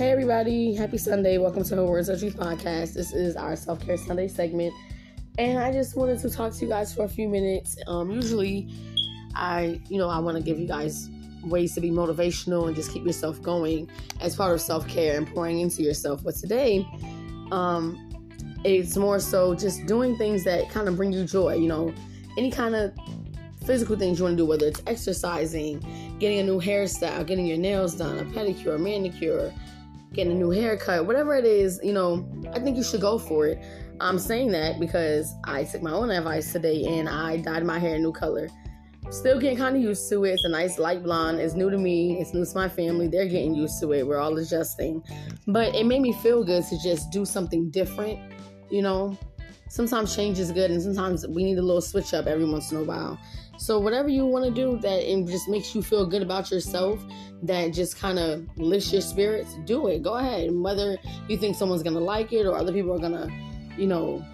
Hey everybody, happy Sunday. Welcome to Her Words of Truth podcast. This is our self-care Sunday segment. And I just wanted to talk to you guys for a few minutes. Um, usually I, you know, I want to give you guys ways to be motivational and just keep yourself going as part of self-care and pouring into yourself. But today, um, it's more so just doing things that kind of bring you joy, you know, any kind of physical things you want to do, whether it's exercising, getting a new hairstyle, getting your nails done, a pedicure, a manicure, getting a new haircut, whatever it is, you know, I think you should go for it. I'm saying that because I took my own advice today and I dyed my hair a new color. Still getting kind of used to it. It's a nice light blonde. It's new to me. It's new to my family. They're getting used to it. We're all adjusting. But it made me feel good to just do something different, you know. Sometimes change is good and sometimes we need a little switch up every once in a while. So whatever you want to do that it just makes you feel good about yourself, that just kind of lifts your spirits, do it. Go ahead. And whether you think someone's gonna like it or other people are gonna, you know,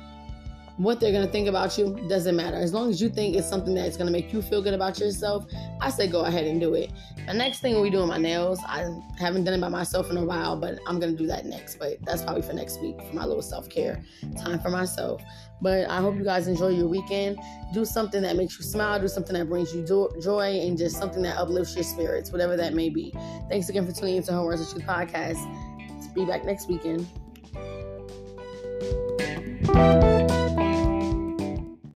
what they're gonna think about you doesn't matter. As long as you think it's something that's gonna make you feel good about yourself, I say go ahead and do it. The next thing we do doing my nails. I haven't done it by myself in a while, but I'm gonna do that next. But that's probably for next week for my little self care time for myself. But I hope you guys enjoy your weekend. Do something that makes you smile. Do something that brings you joy, and just something that uplifts your spirits, whatever that may be. Thanks again for tuning into of Truth podcast. Be back next weekend.